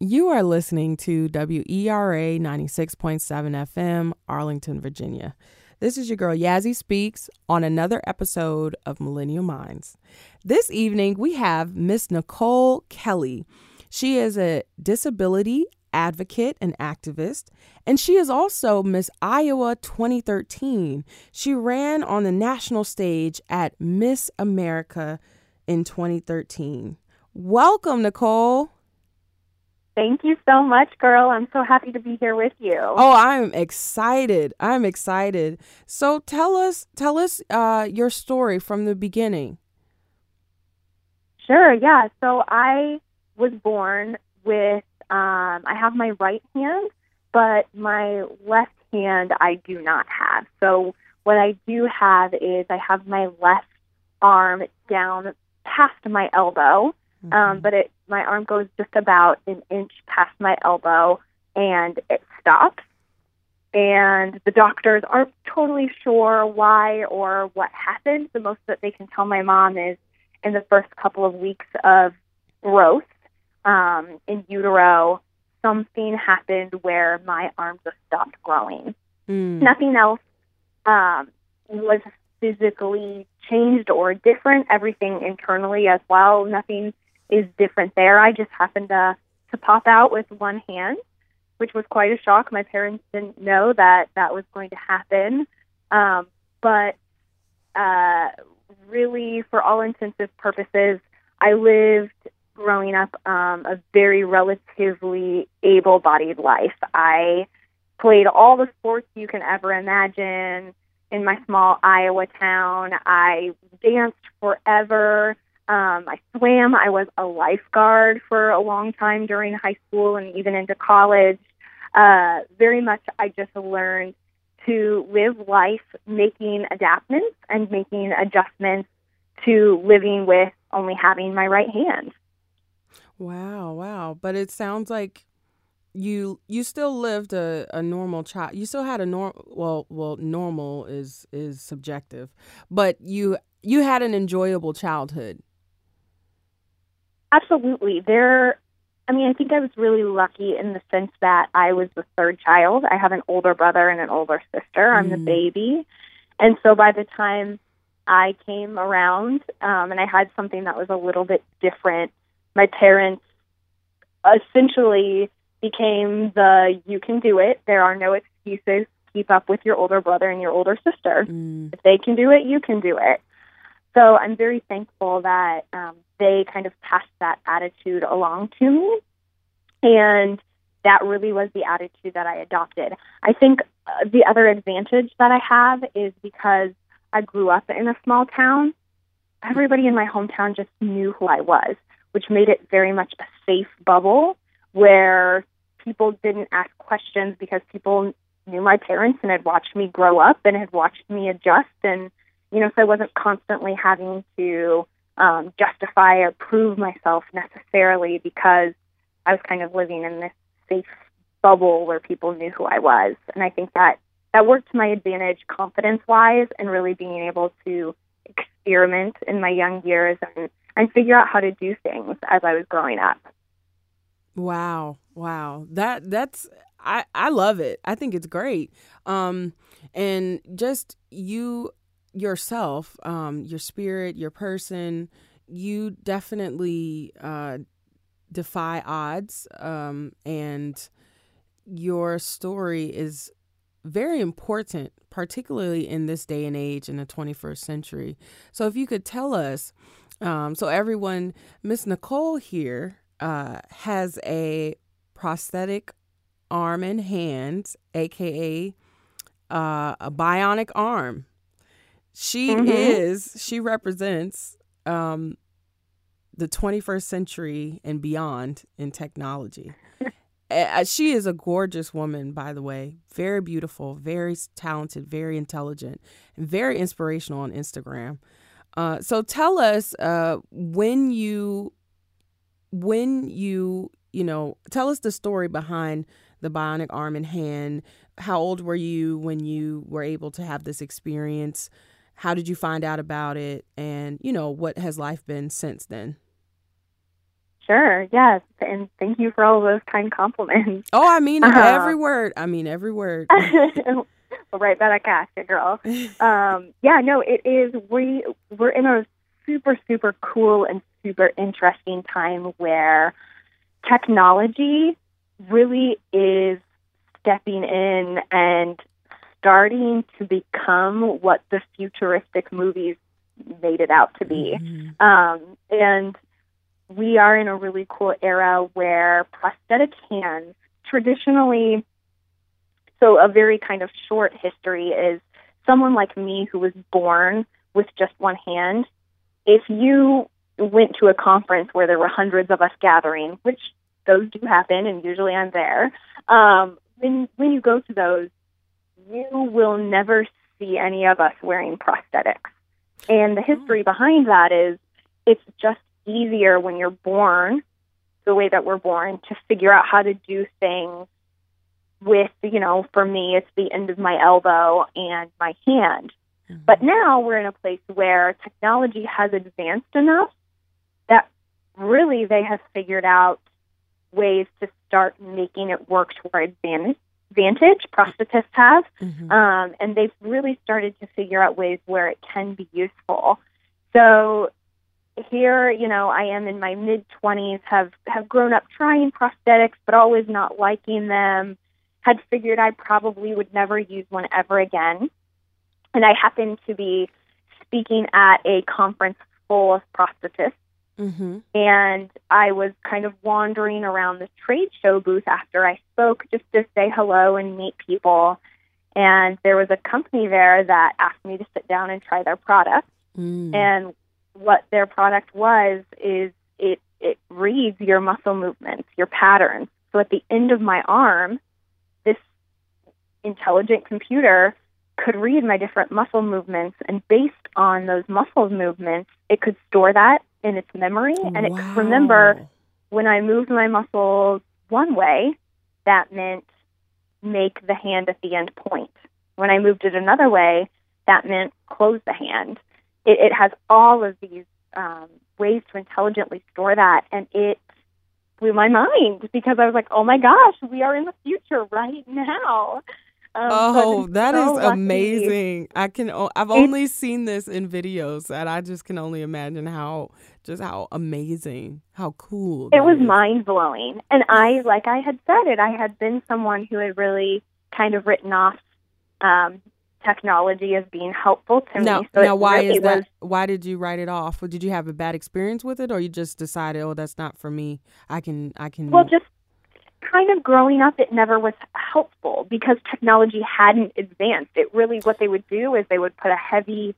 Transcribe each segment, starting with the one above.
You are listening to WERA 96.7 FM, Arlington, Virginia. This is your girl Yazzie Speaks on another episode of Millennial Minds. This evening we have Miss Nicole Kelly. She is a disability advocate and activist, and she is also Miss Iowa 2013. She ran on the national stage at Miss America in 2013. Welcome, Nicole. Thank you so much, girl. I'm so happy to be here with you. Oh, I'm excited. I'm excited. So tell us tell us uh, your story from the beginning. Sure, yeah. So I was born with um, I have my right hand, but my left hand I do not have. So what I do have is I have my left arm down past my elbow, um, mm-hmm. um, but it my arm goes just about an inch past my elbow, and it stops. And the doctors aren't totally sure why or what happened. The most that they can tell my mom is in the first couple of weeks of growth, um, in utero, something happened where my arm just stopped growing. Mm. Nothing else um, was physically changed or different. Everything internally as well. Nothing is different there. I just happened to to pop out with one hand, which was quite a shock. My parents didn't know that that was going to happen, um, but uh, really, for all intensive purposes, I lived growing up um, a very relatively able bodied life. I played all the sports you can ever imagine in my small Iowa town. I danced forever. Um, I swam. I was a lifeguard for a long time during high school and even into college. Uh, very much, I just learned to live life making adaptations and making adjustments to living with only having my right hand. Wow, wow. But it sounds like you you still lived a, a normal child. You still had a normal well well normal is is subjective. But you you had an enjoyable childhood. Absolutely. There I mean, I think I was really lucky in the sense that I was the third child. I have an older brother and an older sister. I'm mm. the baby. And so by the time I came around um, and I had something that was a little bit different my parents essentially became the you can do it. There are no excuses. Keep up with your older brother and your older sister. Mm. If they can do it, you can do it. So I'm very thankful that um, they kind of passed that attitude along to me. And that really was the attitude that I adopted. I think uh, the other advantage that I have is because I grew up in a small town, everybody in my hometown just knew who I was which made it very much a safe bubble where people didn't ask questions because people knew my parents and had watched me grow up and had watched me adjust and you know so i wasn't constantly having to um, justify or prove myself necessarily because i was kind of living in this safe bubble where people knew who i was and i think that that worked to my advantage confidence wise and really being able to experiment in my young years and and figure out how to do things as I was growing up. Wow. Wow. That that's I I love it. I think it's great. Um and just you yourself, um your spirit, your person, you definitely uh defy odds um and your story is very important particularly in this day and age in the 21st century. So if you could tell us um, so everyone, Miss Nicole here uh, has a prosthetic arm and hand, aka uh, a bionic arm. She mm-hmm. is. She represents um, the 21st century and beyond in technology. she is a gorgeous woman, by the way. Very beautiful, very talented, very intelligent, and very inspirational on Instagram. Uh, so tell us uh, when you when you you know tell us the story behind the bionic arm and hand. How old were you when you were able to have this experience? How did you find out about it? And you know what has life been since then? Sure, yes. And thank you for all those kind compliments. Oh, I mean Uh-huh. every word. I mean every word. well, right back at you, girl. Um, yeah, no, it is. We we're in a super super cool and super interesting time where technology really is stepping in and starting to become what the futuristic movies made it out to be. Mhm. Um, and we are in a really cool era where prosthetic hands traditionally, so a very kind of short history is someone like me who was born with just one hand. If you went to a conference where there were hundreds of us gathering, which those do happen, and usually I'm there, um, when when you go to those, you will never see any of us wearing prosthetics. And the history behind that is it's just easier when you're born the way that we're born to figure out how to do things with, you know, for me, it's the end of my elbow and my hand. Mhm. But now we're in a place where technology has advanced enough that really they have figured out ways to start making it work to our advantage. Advantage prosthetists have, Mhm. um, and they've really started to figure out ways where it can be useful. So here, you know, I am in my mid twenties, have have grown up trying prosthetics, but always not liking them. Had figured I probably would never use one ever again, and I happened to be speaking at a conference full of prosthetists Mhm. and I was kind of wandering around the trade show booth after I spoke just to say hello and meet people. And there was a company there that asked me to sit down and try their product. Mm. And what their product was is it it reads your muscle movements, your patterns. So at the end of my arm, this intelligent computer could read my different muscle movements and based on those muscle movements, it could store that in its memory and it could remember when I moved my muscles one way, that meant make the hand at the end point. When I moved it another way, that meant close the hand. It, it has all of these um, ways to intelligently store that, and it blew my mind because I was like, "Oh my gosh, we are in the future right now." Um, Oh, that is so lucky. amazing! I can. o- I've only seen this in videos, and I just can only imagine how just how amazing, how cool. It was mind blowing. And I, like I had said it, I had been someone who had really kind of written off um, technology as being helpful to Now, me. So now, why really is that? was Why did you write it off? Or did you have a bad experience with it, or you just decided, oh, that's not for me? I can, I can. well, just kind of growing up, it never was helpful because technology hadn't advanced. It really, what they would do is they would put a heavy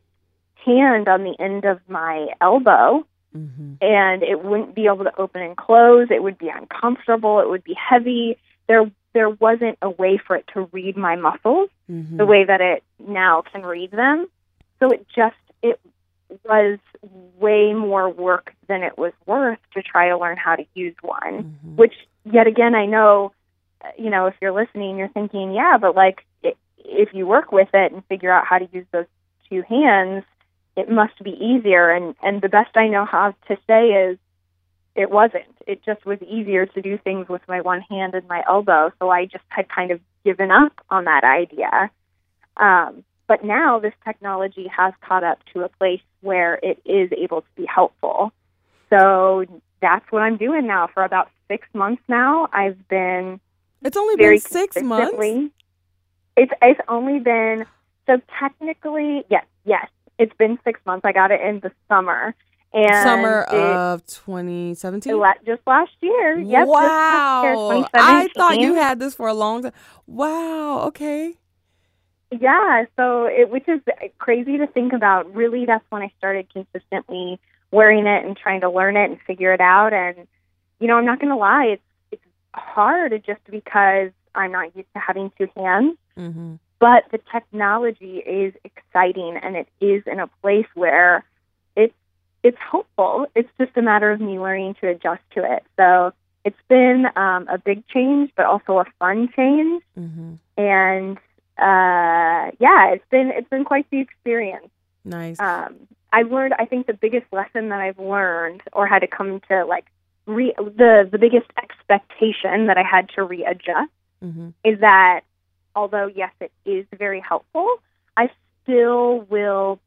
hand on the end of my elbow Mhm. and it wouldn't be able to open and close. It would be uncomfortable. It would be heavy. There, there wasn't a way for it to read my muscles. Mhm. the way that it now can read them. So it just it was way more work than it was worth to try to learn how to use one. Mhm. Which yet again I know uh, you know if you're listening you're thinking yeah but like if you work with it and figure out how to use those two hands it must be easier and and the best I know how to say is it wasn't. It just was easier to do things with my one hand and my elbow. So I just had kind of given up on that idea. Um, but now this technology has caught up to a place where it is able to be helpful. So that's what I'm doing now. For about six months now, I've been It's only been six months. It's it's only been so technically yes yes it's been six months. I got it in the summer and Summer of 2017. Just last year. Yep, last year, wow. I thought you had this for a long time. Wow. Okay. Yeah, so it which is crazy to think about. Really, that's when I started consistently wearing it and trying to learn it and figure it out. And you know, I'm not going to lie, it's it's hard just because I'm not used to having two hands. hmm But the technology is exciting, and it is in a place where it's it's hopeful. It's just a matter of me learning to adjust to it. So it's been um, a big change, but also a fun change. hmm and uh, yeah, it's been it's been quite the experience. Nice. Um, I've learned. I think the biggest lesson that I've learned, or had to come to like re- the the biggest expectation that I had to readjust Mm-hmm. is that although yes, it is very helpful, I still will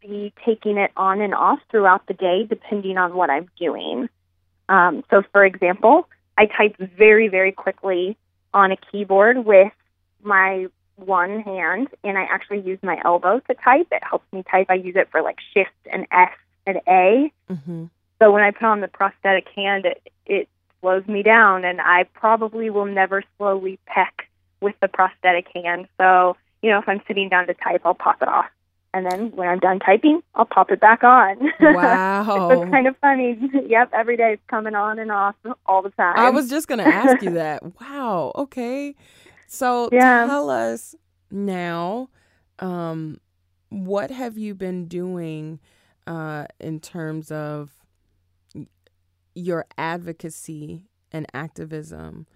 be taking it on and off throughout the day depending on what I'm doing. Um, so, for example, I type very, very quickly on a keyboard with my one hand, and I actually use my elbow to type. It helps me type. I use it for like shift and S and A. Mm-hmm. So when I put on the prosthetic hand, it, it slows me down, and I probably will never slowly peck with the prosthetic hand. So, you know, if I'm sitting down to type, I'll pop it off. And then when I'm done typing, I'll pop it back on. Wow. it's kind of funny. yep, every day it's coming on and off all the time. I was just going to ask you that. Wow. Okay. So Yeah. tell us now, um, what have you been doing uh, in terms of your advocacy and activism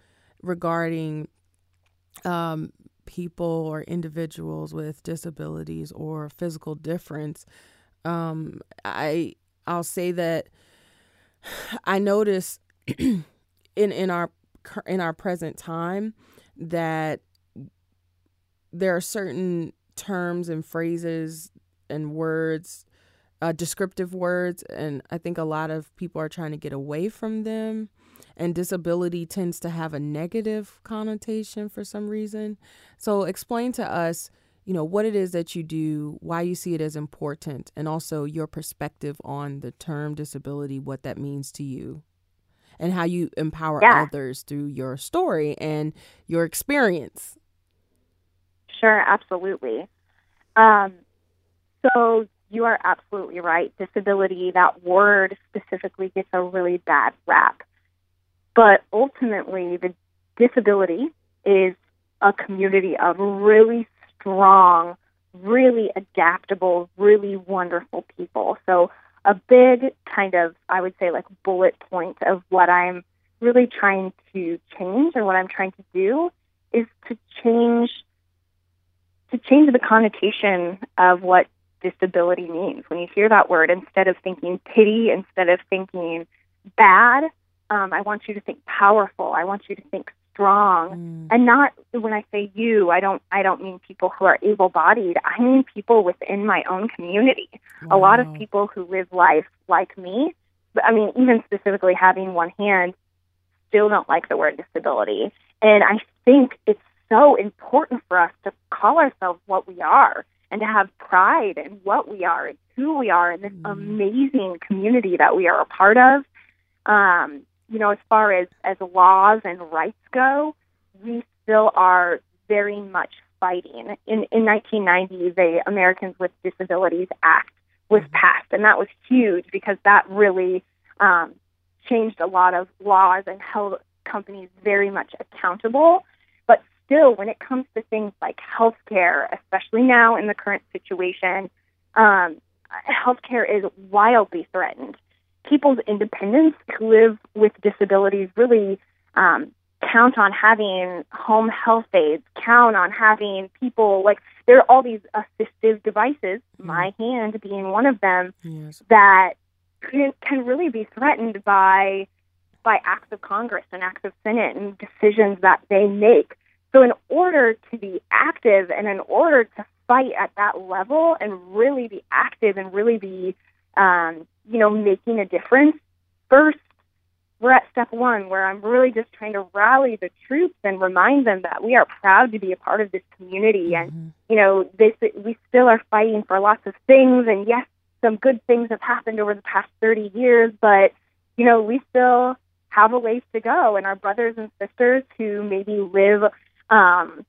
regarding um, people or individuals with disabilities or physical difference? Um, I I'll say that I notice in in our in our present time that there are certain terms and phrases and words uh, descriptive words and i think a lot of people are trying to get away from them and disability tends to have a negative connotation for some reason so explain to us you know what it is that you do why you see it as important and also your perspective on the term disability what that means to you and how you empower Yeah. others through your story and your experience Sure, absolutely. Um, so you are absolutely right. Disability, that word specifically gets a really bad rap. But ultimately, the disability is a community of really strong, really adaptable, really wonderful people. So, a big kind of, I would say, like bullet point of what I'm really trying to change and what I'm trying to do is to change to change the connotation of what disability means. When you hear that word, instead of thinking pity, instead of thinking bad, um, I want you to think powerful. I want you to think strong, Mm, and not when I say you, I don't. I don't mean people who are able-bodied. I mean people within my own community. A lot of people who live life like me. but, I mean, even specifically having one hand, still don't like the word disability. And I think it's so important for us to call ourselves what we are and to have pride in what we are and who we are in this Mhm. amazing community that we are a part of. Um, you know, as far as, as laws and rights go, we still are very much fighting. In, in 1990, the Americans with Disabilities Act was passed, and that was huge because that really um, changed a lot of laws and held companies very much accountable. Still, when it comes to things like healthcare, especially now in the current situation, um, healthcare is wildly threatened. People's independence who live with disabilities really um, count on having home health aides, count on having people like there are all these assistive devices, Mhm. my hand being one of them, yes that can, can really be threatened by by acts of Congress and acts of Senate and decisions that they make. So, in order to be active and in order to fight at that level and really be active and really be, um, you know, making a difference, first we're at step one where I'm really just trying to rally the troops and remind them that we are proud to be a part of this community. And Mhm. you know, this we still are fighting for lots of things, and yes, some good things have happened over the past 30 years, but you know, we still have a ways to go, and our brothers and sisters who maybe live, um,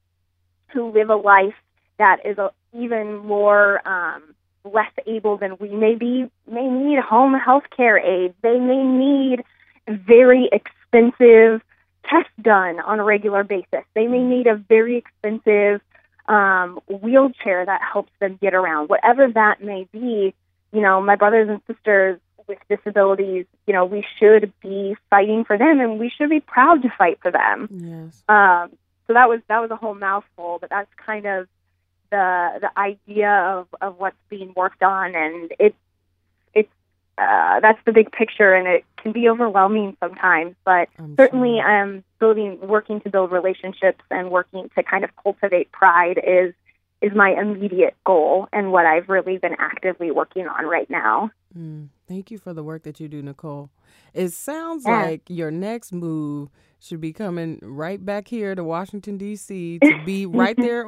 who live a life that is a, even more um, less able than we may be, may need home health care aid. They may need very expensive tests done on a regular basis. They may need a very expensive um, wheelchair that helps them get around, whatever that may be. You know, my brothers and sisters with disabilities, you know, we should be fighting for them, and we should be proud to fight for them. yes Um, so that was that was a whole mouthful, but that's kind of the the idea of, of what's being worked on, and it's it's uh, that's the big picture, and it can be overwhelming sometimes. But I'm certainly, um, building, working to build relationships and working to kind of cultivate pride is is my immediate goal and what I've really been actively working on right now. Mm, thank you for the work that you do, Nicole. It sounds Yeah. like your next move should be coming right back here to Washington D.C. to be right there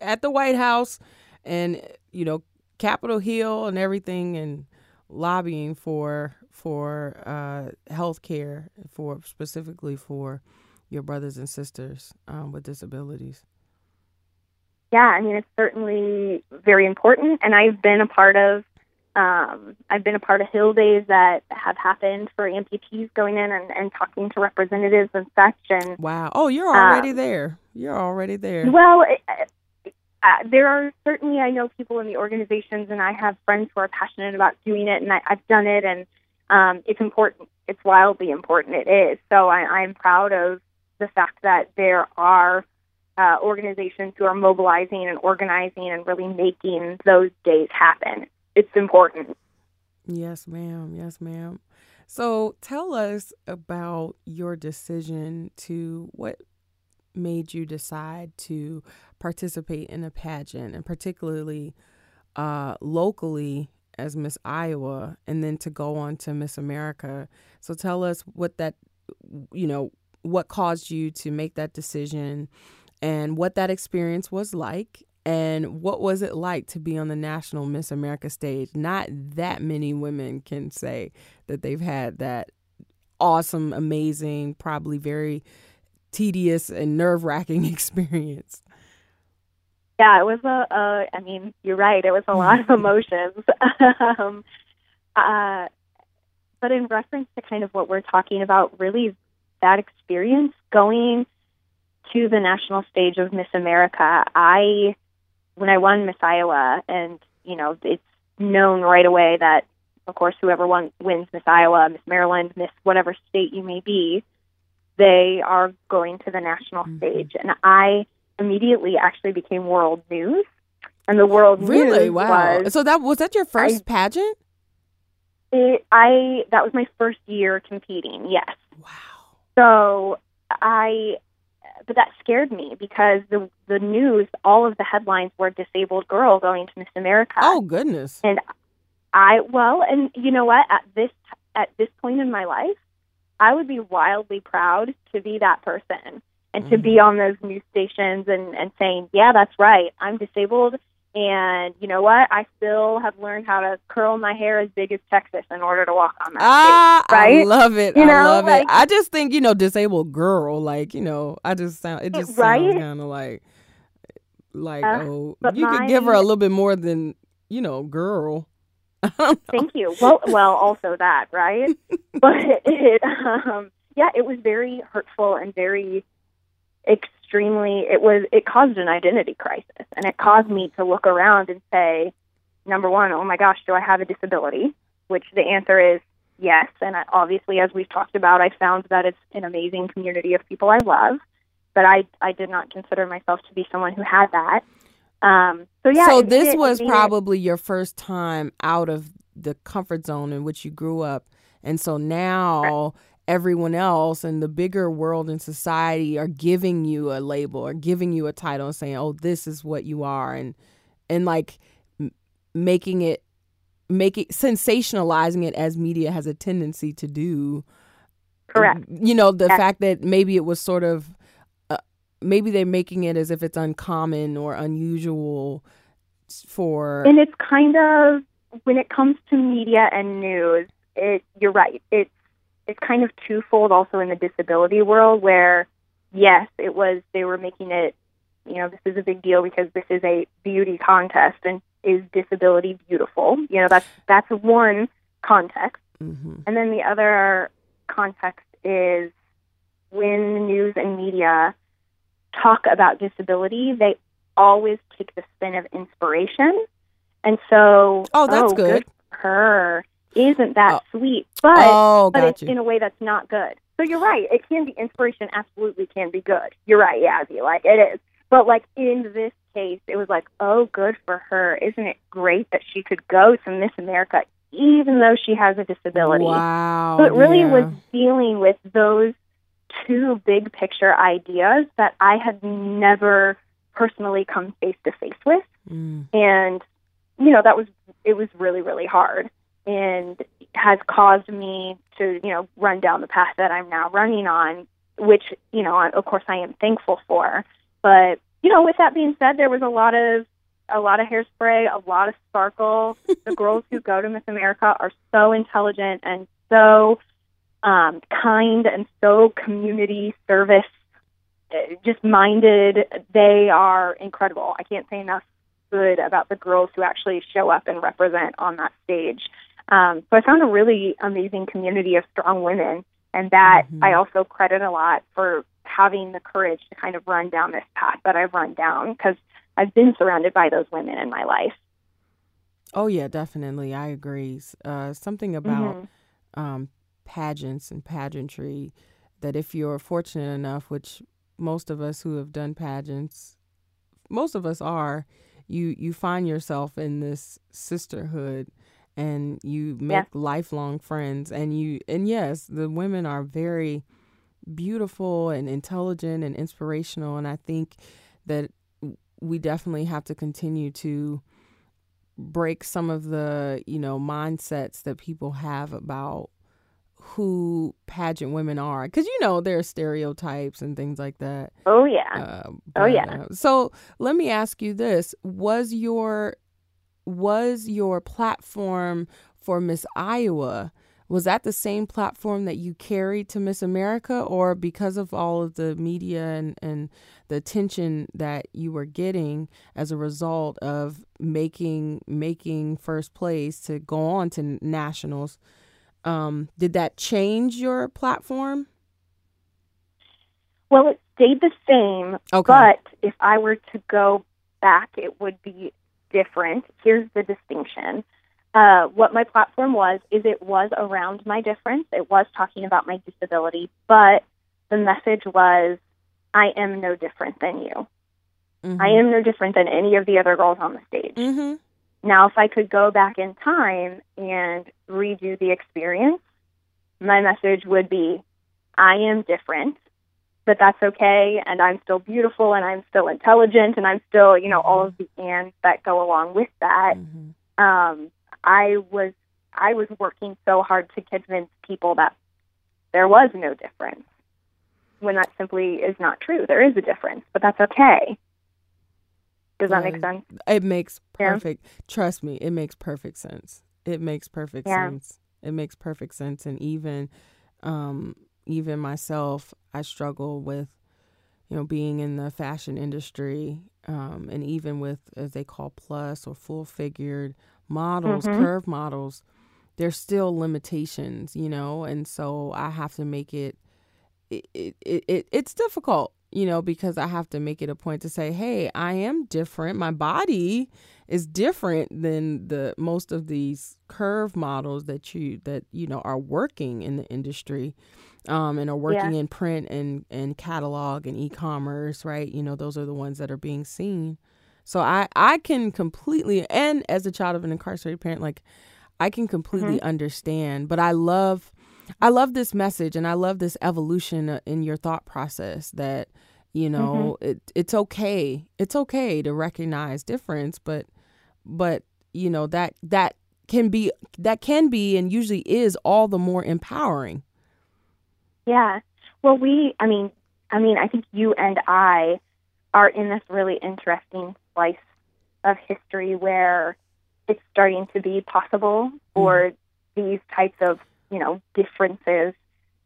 at the White House and you know Capitol Hill and everything and lobbying for for uh, health care for specifically for your brothers and sisters um, with disabilities. Yeah, I mean, it's certainly very important. And I've been a part of, um, I've been a part of Hill Days that have happened for amputees going in and, and talking to representatives and such. And Wow! Oh, you're already Um, there. You're already there. well, it, uh, there are certainly I know people in the organizations, and I have friends who are passionate about doing it, and I, I've done it, and um, it's important. It's wildly important. It is. So I, I'm proud of the fact that there are uh, organizations who are mobilizing and organizing and really making those days happen. It's important. Yes, ma'am. Yes, ma'am. So tell us about your decision to what made you decide to participate in a pageant and particularly uh, locally as Miss Iowa and then to go on to Miss America. So tell us what that, you know, what caused you to make that decision and what that experience was like and what was it like to be on the national Miss America stage? Not that many women can say that they've had that awesome, amazing, probably very tedious and nerve wracking experience. Yeah, it was a. I mean, you're right. It was a lot of emotions. um, uh, but in reference to kind of what we're talking about, really that experience going to the national stage of Miss America, I when I won Miss Iowa, and you know, it's known right away that, of course, whoever won, wins Miss Iowa, Miss Maryland, Miss whatever state you may be, they are going to the national Mhm. stage, and I immediately actually became world news. And the world Really? news Wow. was so that was that your first I- pageant? it, I that was my first year competing. Yes. Wow. So I, but that scared me because the the news, all of the headlines were disabled girl going to Miss America. Oh goodness. And I well, and you know what? At this at this point in my life, I would be wildly proud to be that person and to be mm-hmm. on those news stations and and saying, yeah, that's right, I'm disabled. And you know what? I still have learned how to curl my hair as big as Texas in order to walk on that Ah, I right? love it. You I know, love like- it. I just think you know, disabled girl. Like you know, I just sound. It just sounds kind of like, like Uh, oh, you could give her a little bit more than you know, girl. Thank you. Well, well, also that, right? but it, um, yeah, it was very hurtful and very extremely. It was. It caused an identity crisis, and it caused me to look around and say, number one, oh my gosh, do I have a disability? Which the answer is yes. And I, obviously, as we've talked about, I found that it's an amazing community of people I love. But I, I did not consider myself to be someone who had that. Um, so yeah. so this it- was it made it- probably your first time out of the comfort zone in which you grew up, and so now everyone else in the bigger world and society are giving you a label or giving you a title and saying, "Oh, this is what you are," and and like m- making it making sensationalizing it as media has a tendency to do. correct. You know, the fact that maybe it was sort of uh, maybe they're making it as if it's uncommon or unusual for And it's kind of when it comes to media and news, it you're right. It's it's kind of twofold also in the disability world where yes, it was they were making it you know, this is a big deal because this is a beauty contest and is disability beautiful? You know, that's that's one context. Mhm. And then the other context is when the news and media talk about disability, they always take the spin of inspiration. And so, Oh, that's good. for her. Isn't that Oh. sweet? But oh, but it's you. in a way that's not good. So you're right. It can be inspiration. Absolutely, can be good. You're right, Yazzie. Like it is. But like in this case, it was like, oh, good for her. Isn't it great that she could go to Miss America even though she has a disability. Wow. So it really yeah. was dealing with those two big picture ideas that I had never personally come face to face with. Mm. And, you know, that was, it was really, really hard and has caused me to, you know, run down the path that I'm now running on, which, you know, of course I am thankful for. But, you know, with that being said, there was a lot of, a lot of hairspray, a lot of sparkle. the girls who go to Miss America are so intelligent and so um, kind and so community service uh, just minded. They are incredible. I can't say enough good about the girls who actually show up and represent on that stage. Um, so I found a really amazing community of strong women, and that Mhm. I also credit a lot for having the courage to kind of run down this path that I've run down because I've been surrounded by those women in my life. Oh yeah, definitely. I agree. Uh, something about Mhm. um, pageants and pageantry that if you're fortunate enough, which most of us who have done pageants, most of us are, you you find yourself in this sisterhood and you make Yes. lifelong friends and you and yes, the women are very beautiful and intelligent and inspirational and I think that we definitely have to continue to break some of the you know mindsets that people have about who pageant women are because you know there are stereotypes and things like that Oh yeah. uh, Oh, yeah. uh, so let me ask you this was your was your platform for miss iowa was that the same platform that you carried to miss america or because of all of the media and, and the attention that you were getting as a result of making making first place to go on to nationals um, did that change your platform? Well, it stayed the same, okay. but if I were to go back, it would be different. Here's the distinction. Uh, what my platform was is it was around my difference. It was talking about my disability, but the message was, I am no different than you. Mhm. I am no different than any of the other girls on the stage. Mhm. Now, if I could go back in time and redo the experience, my message would be I am different, but that's okay. And I'm still beautiful and I'm still intelligent and I'm still, you know, all of the ands that go along with that. Mhm. Um, I was. I was working so hard to convince people that there was no difference when that simply is not true. There is a difference, but that's okay. Does that make sense? It makes Yeah. perfect. Trust me, it makes perfect sense. It makes perfect Yeah. sense. It makes perfect sense. And even, um, even myself, I struggle with, you know, being in the fashion industry, um, and even with as they call plus or full figured models, Mhm. curve models. There's still limitations, you know, and so I have to make it. It, it, it, it it's difficult you know, because I have to make it a point to say, hey, I am different. My body is different than the most of these curve models that you that you know are working in the industry, um, and are working Yeah. in print and and catalog and e-commerce, right? You know, those are the ones that are being seen. So I I can completely and as a child of an incarcerated parent, like I can completely understand. But I love I love this message and I love this evolution uh, in your thought process that you mm-hmm. know it it's okay it's okay to recognize difference but but you know that that can be that can be and usually is all the more empowering. Yeah. Well, we, I mean, I mean, I think you and I are in this really interesting slice of history where it's starting to be possible mm-hmm. for these types of, you know, differences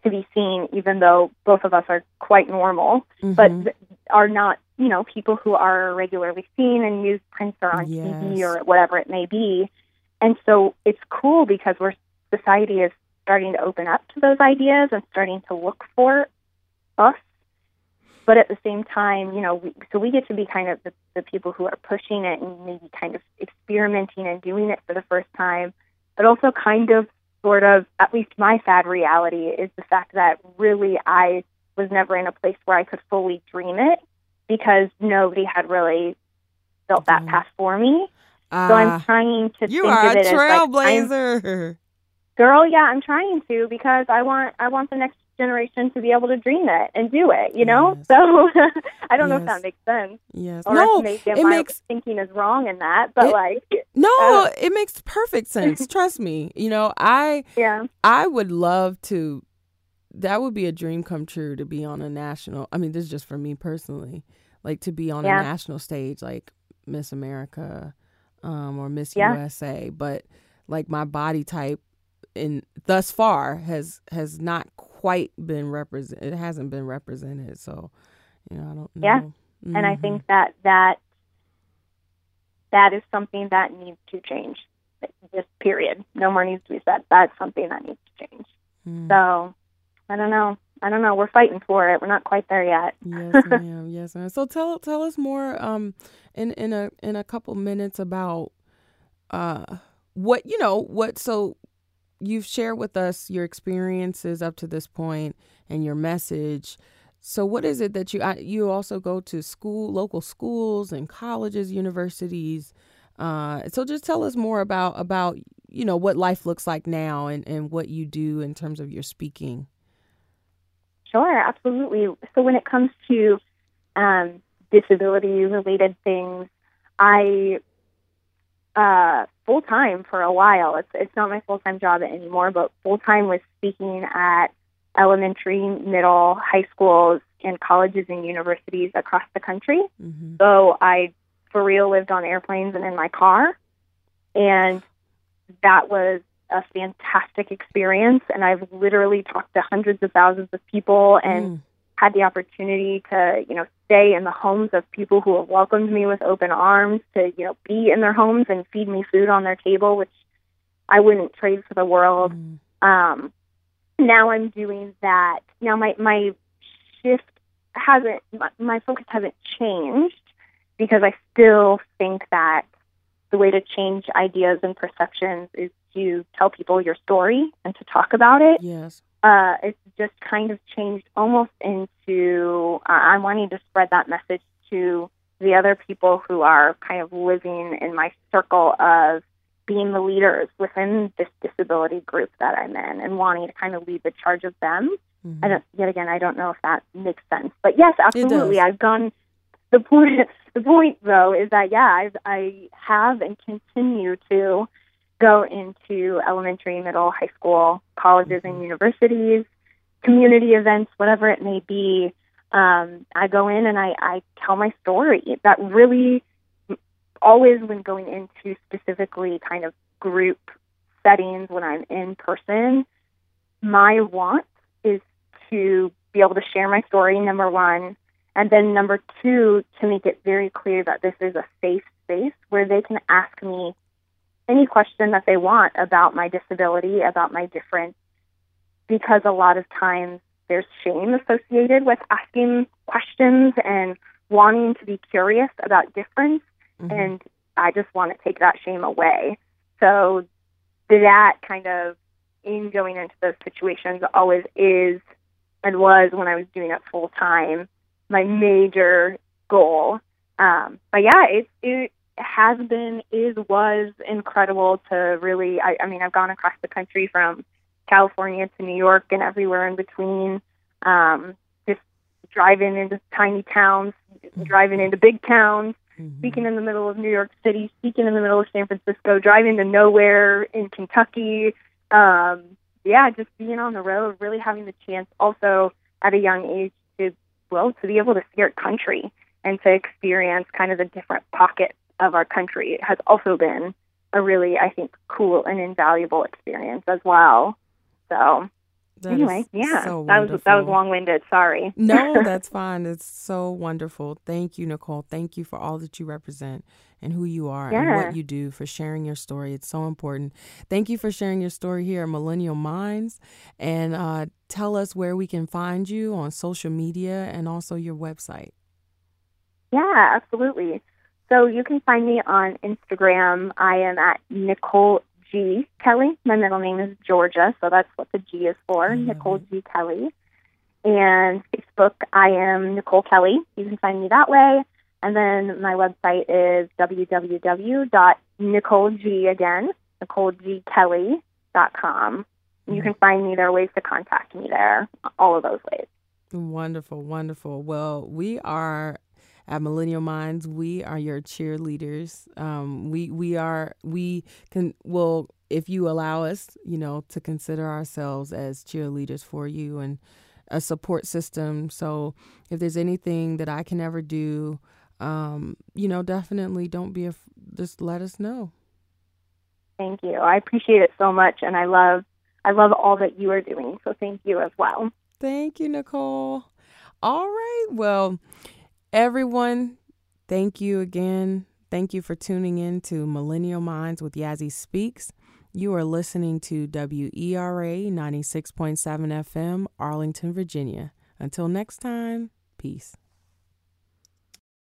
to be seen, even though both of us are quite normal, but Mhm. th- are not, you know, people who are regularly seen and use prints or on TV or whatever it may be. And so it's cool because we're society is starting to open up to those ideas and starting to look for us. But at the same time, you know, we, so we get to be kind of the, the people who are pushing it and maybe kind of experimenting and doing it for the first time, but also kind of sort of, at least my sad reality is the fact that really I was never in a place where I could fully dream it because nobody had really built that Mhm. path for me. so I'm Ah, trying to you think are of a it as like trailblazer. girl yeah i'm trying to because i want i want the next generation to be able to dream it and do it you know Yes. so i don't know if that makes sense yes. or No, it makes thinking is wrong in that but It- like no, uh, it makes perfect sense. Trust me. You know, I yeah I would love to. That would be a dream come true to be on a national. I mean, this is just for me personally. Like to be on Yeah. a national stage, like Miss America, um, or Miss Yeah. USA. But like my body type, in thus far has has not quite been represent. It hasn't been represented. So, you know, I don't know. Yeah. and i think that that that is something that needs to change This period no more needs to be said that's something that needs to change Mm. so i don't know i don't know we're fighting for it we're not quite there yet yes, ma'am. Yes, ma'am. So tell tell us more um in in a in a couple minutes about uh what you know what so you've shared with us your experiences up to this point and your message. So what is it that you you also go to school local schools and colleges, universities. Uh so just tell us more about about you know what life looks like now and and what you do in terms of your speaking. Sure, absolutely. So when it comes to um, disability related things, I uh, full time for a while. It's it's not my full time job anymore, but full time was speaking at elementary, middle, high schools, and colleges and universities across the country. Mm-hmm. So I, for real, lived on airplanes and in my car. And that was a fantastic experience. And I've literally talked to hundreds of thousands of people and Mm. had the opportunity to, you know, stay in the homes of people who have welcomed me with open arms, to, you know, be in their homes and feed me food on their table, which I wouldn't trade for the world Mm. um, now I'm doing that. Now my my shift hasn't my, my focus hasn't changed because I still think that the way to change ideas and perceptions is to tell people your story and to talk about it. Yes. Uh, it's just kind of changed almost into uh, I'm wanting to spread that message to the other people who are kind of living in my circle of being the leaders within this disability group that I'm in and wanting to kind of lead the charge of them. Mhm. I don't, yet again, I don't know if that makes sense, but yes, absolutely. I've gone. The point, the point though, is that yeah, I've, I have and continue to go into elementary, middle, high school, colleges, and universities, community events, whatever it may be. Um, I go in and I, I tell my story. That really, always when going into specifically kind of group settings when I'm in person, my want is to be able to share my story, number one. And then number two, to make it very clear that this is a safe space where they can ask me any question that they want about my disability, about my difference, because a lot of times there's shame associated with asking questions and wanting to be curious about difference. Mhm. And I just want to take that shame away. So that kind of in going into those situations always is and was when I was doing it full time my major goal. Um, but yeah, it's it has been, is, was incredible to really. I, I mean, I've gone across the country from California to New York and everywhere in between. Um, just driving into tiny towns, driving into big towns, Mhm. speaking in the middle of New York City, speaking in the middle of San Francisco, driving to nowhere in Kentucky. Um, yeah, just being on the road, really having the chance also at a young age to, well, to be able to see our country and to experience kind of the different pockets of our country has also been a really, I think, cool and invaluable experience as well. So That anyway, yeah, so that was that was long winded. Sorry. No, that's fine. It's so wonderful. Thank you, Nicole. Thank you for all that you represent and who you are and what you do for sharing your story. It's so important. Thank you for sharing your story here at Millennial Minds. And uh, tell us where we can find you on social media and also your website. Yeah, absolutely. So you can find me on Instagram. I am at Nicole G Kelly. My middle name is Georgia, so that's what the G is for, love Nicole. G Kelly. And Facebook, I am Nicole Kelly. You can find me that way. And then my website is www.nicoleg again, NicoleGKelly.com. You can find me. There are ways to contact me there. All of those ways. Wonderful, wonderful. Well, we are at Millennial Minds. We are your cheerleaders. Um, we we are we can well if you allow us, you know, to consider ourselves as cheerleaders for you and a support system. So if there's anything that I can ever do, um, you know, definitely don't be a, just let us know. Thank you. I appreciate it so much, and I love I love all that you are doing. So thank you as well. Thank you, Nicole. All right. Well, everyone, thank you again. Thank you for tuning in to Millennial Minds with Yazzie Speaks. You are listening to WERA 96.7 FM, Arlington, Virginia. Until next time, peace.